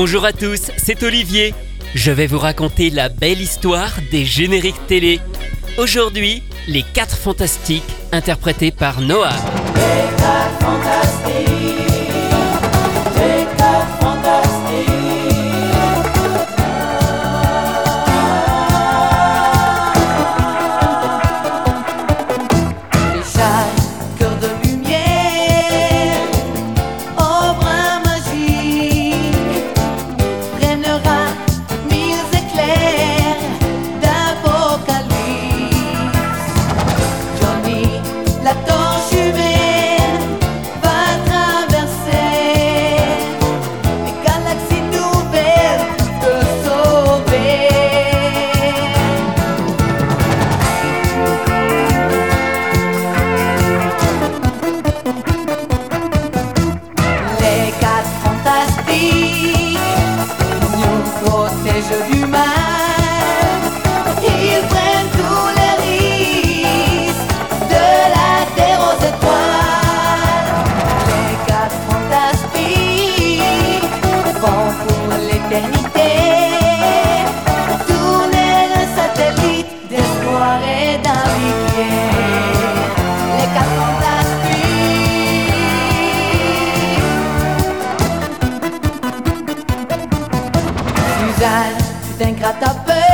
Bonjour à tous, c'est Olivier. Je vais vous raconter la belle histoire des génériques télé. Aujourd'hui, les 4 fantastiques interprétés par Noah. D'un gratte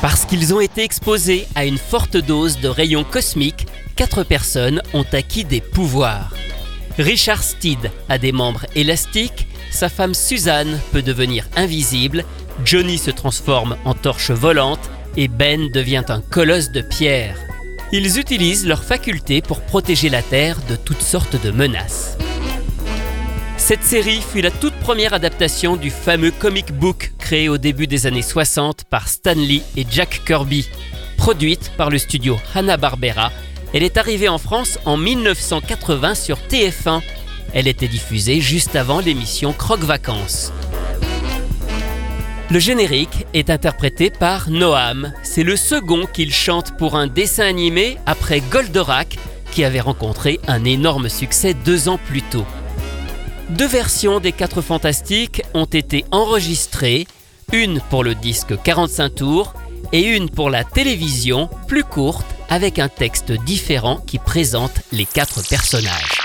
Parce qu'ils ont été exposés à une forte dose de rayons cosmiques, quatre personnes ont acquis des pouvoirs. Richard Steed a des membres élastiques, sa femme Suzanne peut devenir invisible, Johnny se transforme en torche volante et Ben devient un colosse de pierre. Ils utilisent leurs facultés pour protéger la Terre de toutes sortes de menaces. Cette série fut la toute première adaptation du fameux comic book créé au début des années 60 par Stan Lee et Jack Kirby. Produite par le studio Hanna-Barbera, elle est arrivée en France en 1980 sur TF1. Elle était diffusée juste avant l'émission Croque Vacances. Le générique est interprété par Noam. C'est le second qu'il chante pour un dessin animé après Goldorak, qui avait rencontré un énorme succès deux ans plus tôt. Deux versions des 4 Fantastiques ont été enregistrées, une pour le disque 45 tours et une pour la télévision plus courte avec un texte différent qui présente les quatre personnages.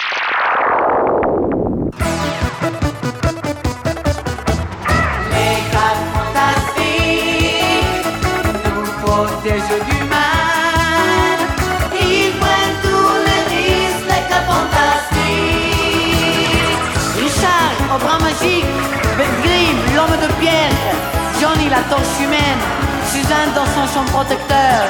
La torche humaine, Suzanne dans son champ protecteur.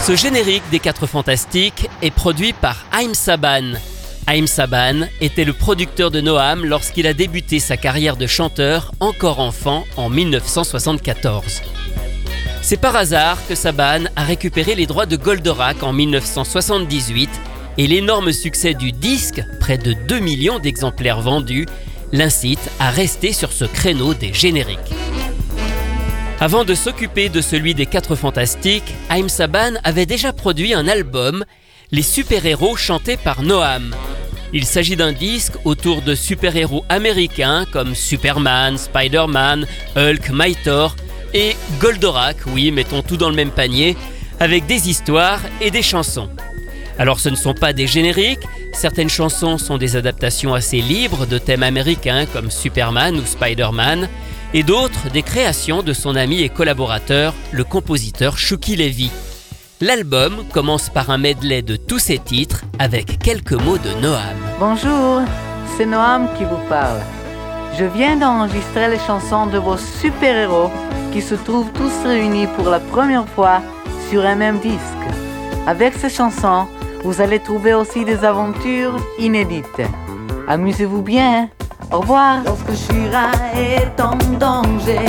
Ce générique des 4 Fantastiques est produit par Haïm Saban. Haïm Saban était le producteur de Noam lorsqu'il a débuté sa carrière de chanteur encore enfant en 1974. C'est par hasard que Saban a récupéré les droits de Goldorak en 1978 et l'énorme succès du disque, près de 2 millions d'exemplaires vendus, l'incite à rester sur ce créneau des génériques. Avant de s'occuper de celui des Quatre Fantastiques, Haim Saban avait déjà produit un album, Les super-héros chantés par Noam. Il s'agit d'un disque autour de super-héros américains comme Superman, Spider-Man, Hulk, Mythor et Goldorak, oui, mettons tout dans le même panier, avec des histoires et des chansons. Alors ce ne sont pas des génériques, certaines chansons sont des adaptations assez libres de thèmes américains comme Superman ou Spider-Man, et d'autres des créations de son ami et collaborateur, le compositeur Shuki Levy. L'album commence par un medley de tous ses titres avec quelques mots de Noam. Bonjour, c'est Noam qui vous parle. Je viens d'enregistrer les chansons de vos super-héros qui se trouvent tous réunis pour la première fois sur un même disque. Avec ces chansons, vous allez trouver aussi des aventures inédites. Amusez-vous bien. Au revoir. Lorsque Shira est en danger,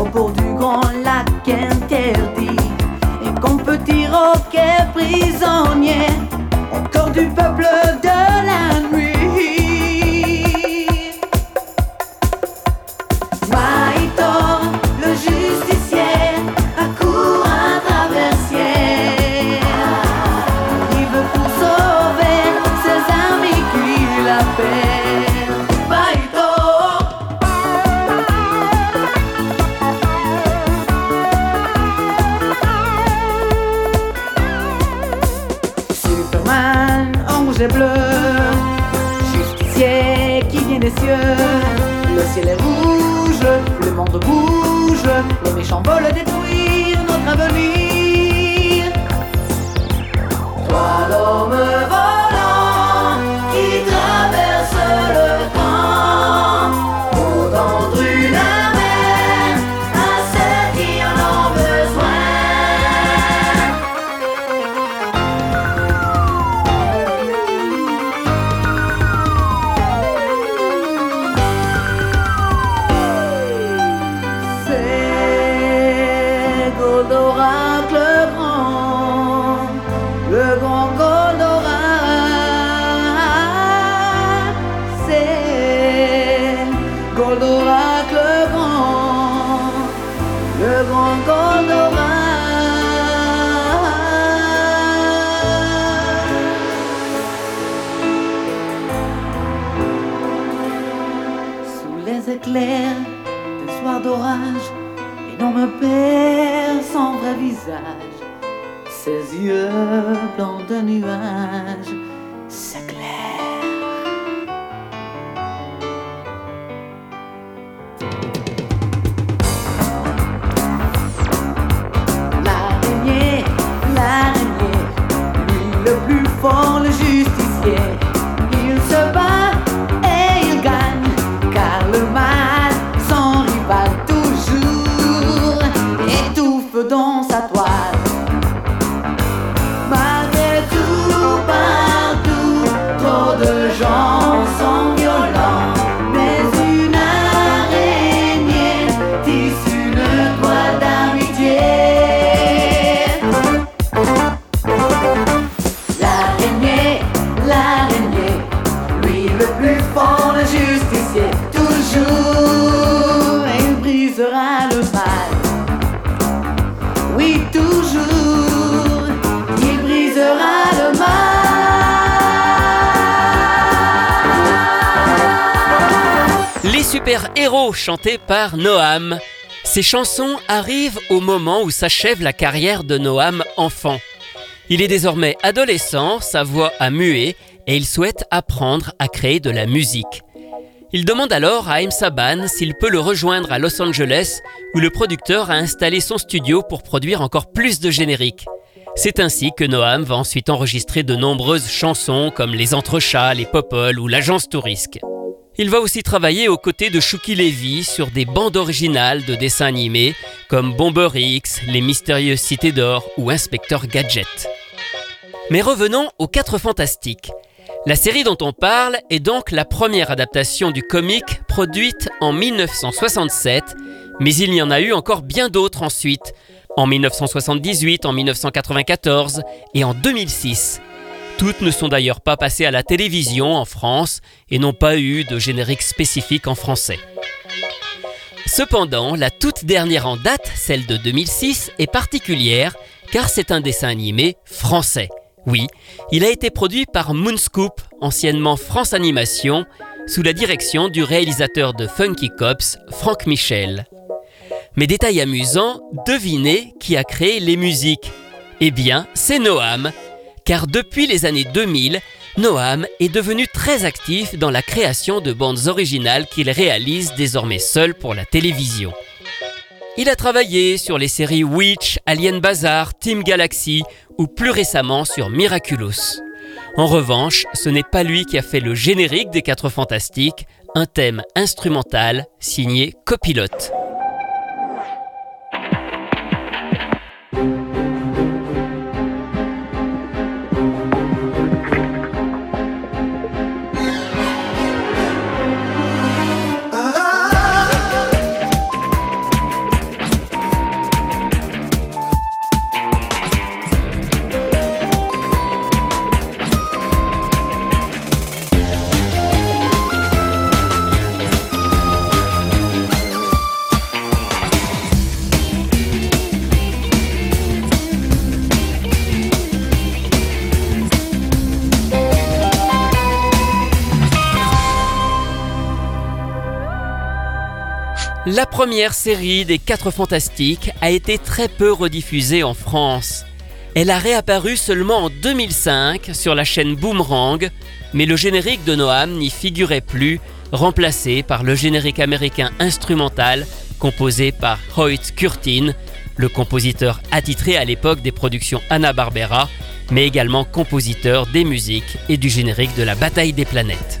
au bord du grand lac interdit, et qu'on petit roquet prisonnier, cœur du peuple de la Sous les éclairs d'un soir d'orage, l'énorme perd son vrai visage. Ses yeux blancs de nuages Les super-héros chantés par Noam. Ces chansons arrivent au moment où s'achève la carrière de Noam enfant. Il est désormais adolescent, sa voix a mué et il souhaite apprendre à créer de la musique. Il demande alors à M. Saban s'il peut le rejoindre à Los Angeles où le producteur a installé son studio pour produire encore plus de génériques. C'est ainsi que Noam va ensuite enregistrer de nombreuses chansons comme Les Entrechats, Les Popoles ou L'Agence Tourisque. Il va aussi travailler aux côtés de Shuki Levy sur des bandes originales de dessins animés comme Bomber X, Les Mystérieuses Cités d'Or ou Inspecteur Gadget. Mais revenons aux Quatre Fantastiques. La série dont on parle est donc la première adaptation du comic produite en 1967, mais il y en a eu encore bien d'autres ensuite, en 1978, en 1994 et en 2006. Toutes ne sont d'ailleurs pas passées à la télévision en France et n'ont pas eu de générique spécifique en français. Cependant, la toute dernière en date, celle de 2006, est particulière car c'est un dessin animé français. Oui, il a été produit par Moonscoop, anciennement France Animation, sous la direction du réalisateur de Funky Cops, Franck Michel. Mais détail amusant, devinez qui a créé les musiques Eh bien, c'est Noam, car depuis les années 2000, Noam est devenu très actif dans la création de bandes originales qu'il réalise désormais seul pour la télévision. Il a travaillé sur les séries Witch, Alien Bazar, Team Galaxy ou plus récemment sur Miraculous. En revanche, ce n'est pas lui qui a fait le générique des Quatre Fantastiques, un thème instrumental signé Copilote. La première série des 4 Fantastiques a été très peu rediffusée en France. Elle a réapparu seulement en 2005 sur la chaîne Boomerang, mais le générique de Noam n'y figurait plus, remplacé par le générique américain instrumental composé par Hoyt Curtin, le compositeur attitré à l'époque des productions Hanna-Barbera, mais également compositeur des musiques et du générique de la Bataille des planètes.